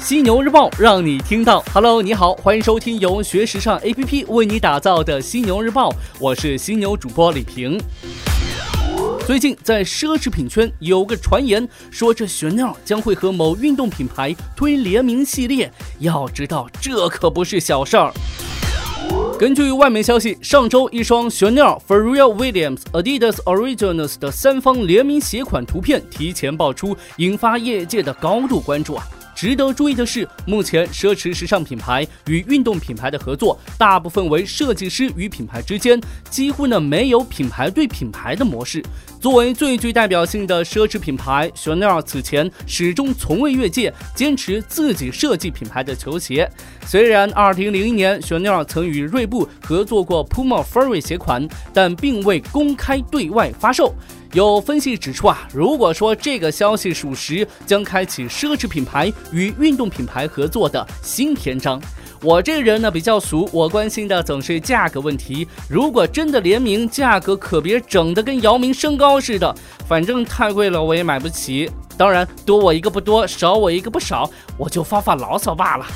犀牛日报让你听到。Hello，你好，欢迎收听由学时尚 APP 为你打造的犀牛日报，我是犀牛主播李平。最近在奢侈品圈有个传言，说这玄鸟将会和某运动品牌推联名系列。要知道，这可不是小事儿。根据外媒消息，上周一双 Chanel、Pharrell Williams、Adidas Originals 的三方联名鞋款图片提前爆出，引发业界的高度关注啊。值得注意的是，目前奢侈时尚品牌与运动品牌的合作，大部分为设计师与品牌之间，几乎呢没有品牌对品牌的模式。作为最具代表性的奢侈品牌，Chanel 此前始终从未越界，坚持自己设计品牌的球鞋。虽然2001年 Chanel 曾与锐步合作过 Puma Furry 鞋款，但并未公开对外发售。有分析指出啊，如果说这个消息属实，将开启奢侈品牌与运动品牌合作的新篇章。我这人呢比较俗，我关心的总是价格问题。如果真的联名，价格可别整的跟姚明身高似的，反正太贵了我也买不起。当然，多我一个不多，少我一个不少，我就发发牢骚罢了。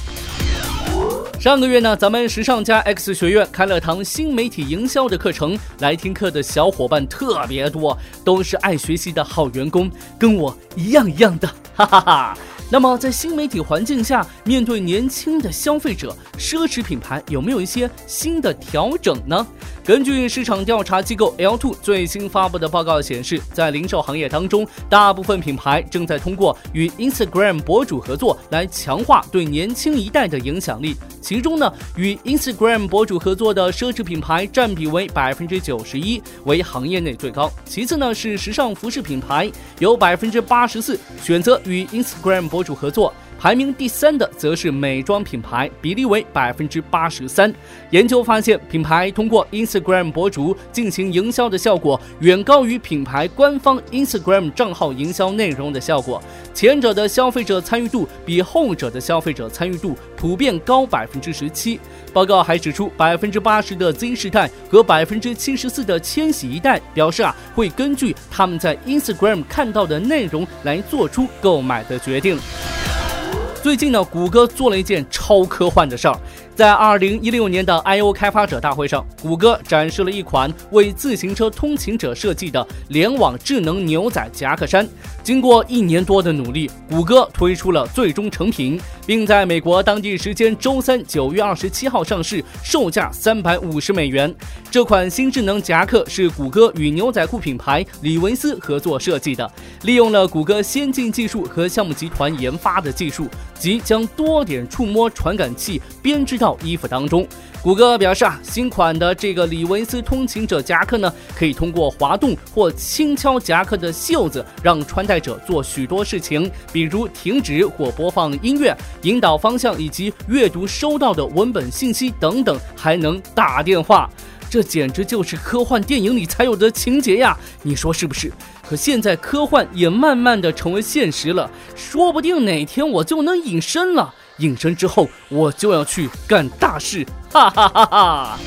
上个月呢，咱们时尚家 X 学院开了堂新媒体营销的课程，来听课的小伙伴特别多，都是爱学习的好员工，跟我一样一样的，哈哈哈。那么在新媒体环境下，面对年轻的消费者，奢侈品牌有没有一些新的调整呢？根据市场调查机构 L2 最新发布的报告显示，在零售行业当中，大部分品牌正在通过与 Instagram 博主合作来强化对年轻一代的影响力。其中呢，与 Instagram 博主合作的奢侈品牌占比为百分之九十一，为行业内最高。其次呢，是时尚服饰品牌，有百分之八十四选择与 Instagram 博主合作。排名第三的则是美妆品牌，比例为百分之八十三。研究发现，品牌通过 Instagram 博主进行营销的效果，远高于品牌官方 Instagram 账号营销内容的效果。前者的消费者参与度比后者的消费者参与度普遍高百分之十七。报告还指出，百分之八十的 Z 世代和百分之七十四的千禧一代表示啊，会根据他们在 Instagram 看到的内容来做出购买的决定。最近呢，谷歌做了一件超科幻的事儿。在二零一六年的 I/O 开发者大会上，谷歌展示了一款为自行车通勤者设计的联网智能牛仔夹克衫。经过一年多的努力，谷歌推出了最终成品，并在美国当地时间周三九月二十七号上市，售价三百五十美元。这款新智能夹克是谷歌与牛仔裤品牌李维斯合作设计的，利用了谷歌先进技术和项目集团研发的技术，即将多点触摸传感器编织。到衣服当中，谷歌表示啊，新款的这个李维斯通勤者夹克呢，可以通过滑动或轻敲夹克的袖子，让穿戴者做许多事情，比如停止或播放音乐、引导方向以及阅读收到的文本信息等等，还能打电话。这简直就是科幻电影里才有的情节呀！你说是不是？可现在科幻也慢慢的成为现实了，说不定哪天我就能隐身了。隐身之后，我就要去干大事，哈哈哈哈！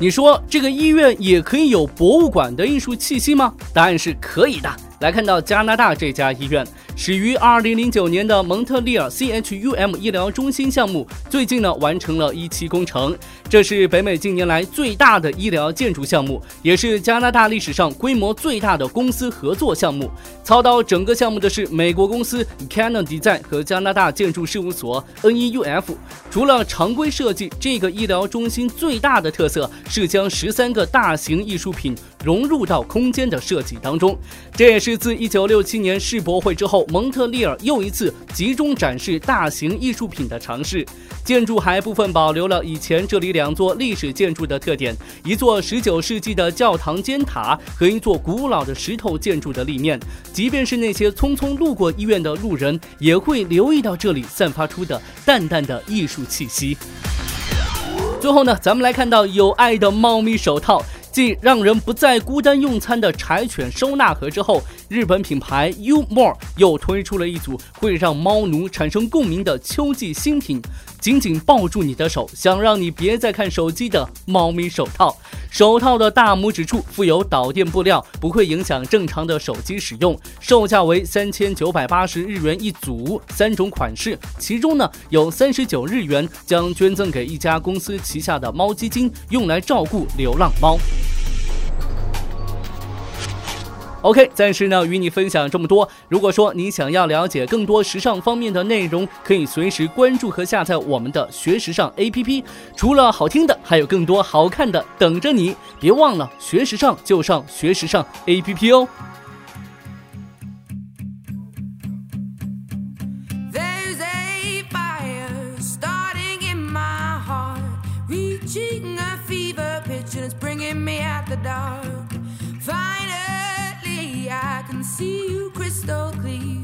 你说这个医院也可以有博物馆的艺术气息吗？答案是可以的。来看到加拿大这家医院。始于2009年的蒙特利尔 CHUM 医疗中心项目，最近呢完成了一期工程。这是北美近年来最大的医疗建筑项目，也是加拿大历史上规模最大的公司合作项目。操刀整个项目的是美国公司 Canon Design 和加拿大建筑事务所 NEUF。除了常规设计，这个医疗中心最大的特色是将十三个大型艺术品融入到空间的设计当中。这也是是自1967年世博会之后。蒙特利尔又一次集中展示大型艺术品的尝试，建筑还部分保留了以前这里两座历史建筑的特点：一座19世纪的教堂尖塔和一座古老的石头建筑的立面。即便是那些匆匆路过医院的路人，也会留意到这里散发出的淡淡的艺术气息。最后呢，咱们来看到有爱的猫咪手套。继让人不再孤单用餐的柴犬收纳盒之后，日本品牌 U More 又推出了一组会让猫奴产生共鸣的秋季新品。紧紧抱住你的手，想让你别再看手机的猫咪手套。手套的大拇指处附有导电布料，不会影响正常的手机使用。售价为三千九百八十日元一组，三种款式，其中呢有三十九日元将捐赠给一家公司旗下的猫基金，用来照顾流浪猫。Ok 暂时呢与你分享这么多如果说你想要了解更多时尚方面的内容可以随时关注和下载我们的学时尚 app 除了好听的还有更多好看的等着你别忘了学时尚就上学时尚 app 哦。There's a fire starting in my heart reaching a fever pitch and it's bringing me out the dark. can see you crystal clear.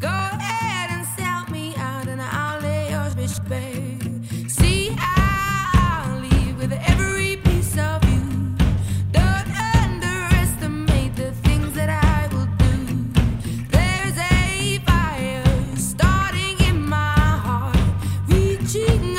Go ahead and sell me out, and I'll lay your bitch bare. See, I leave with every piece of you. Don't underestimate the things that I will do. There's a fire starting in my heart, reaching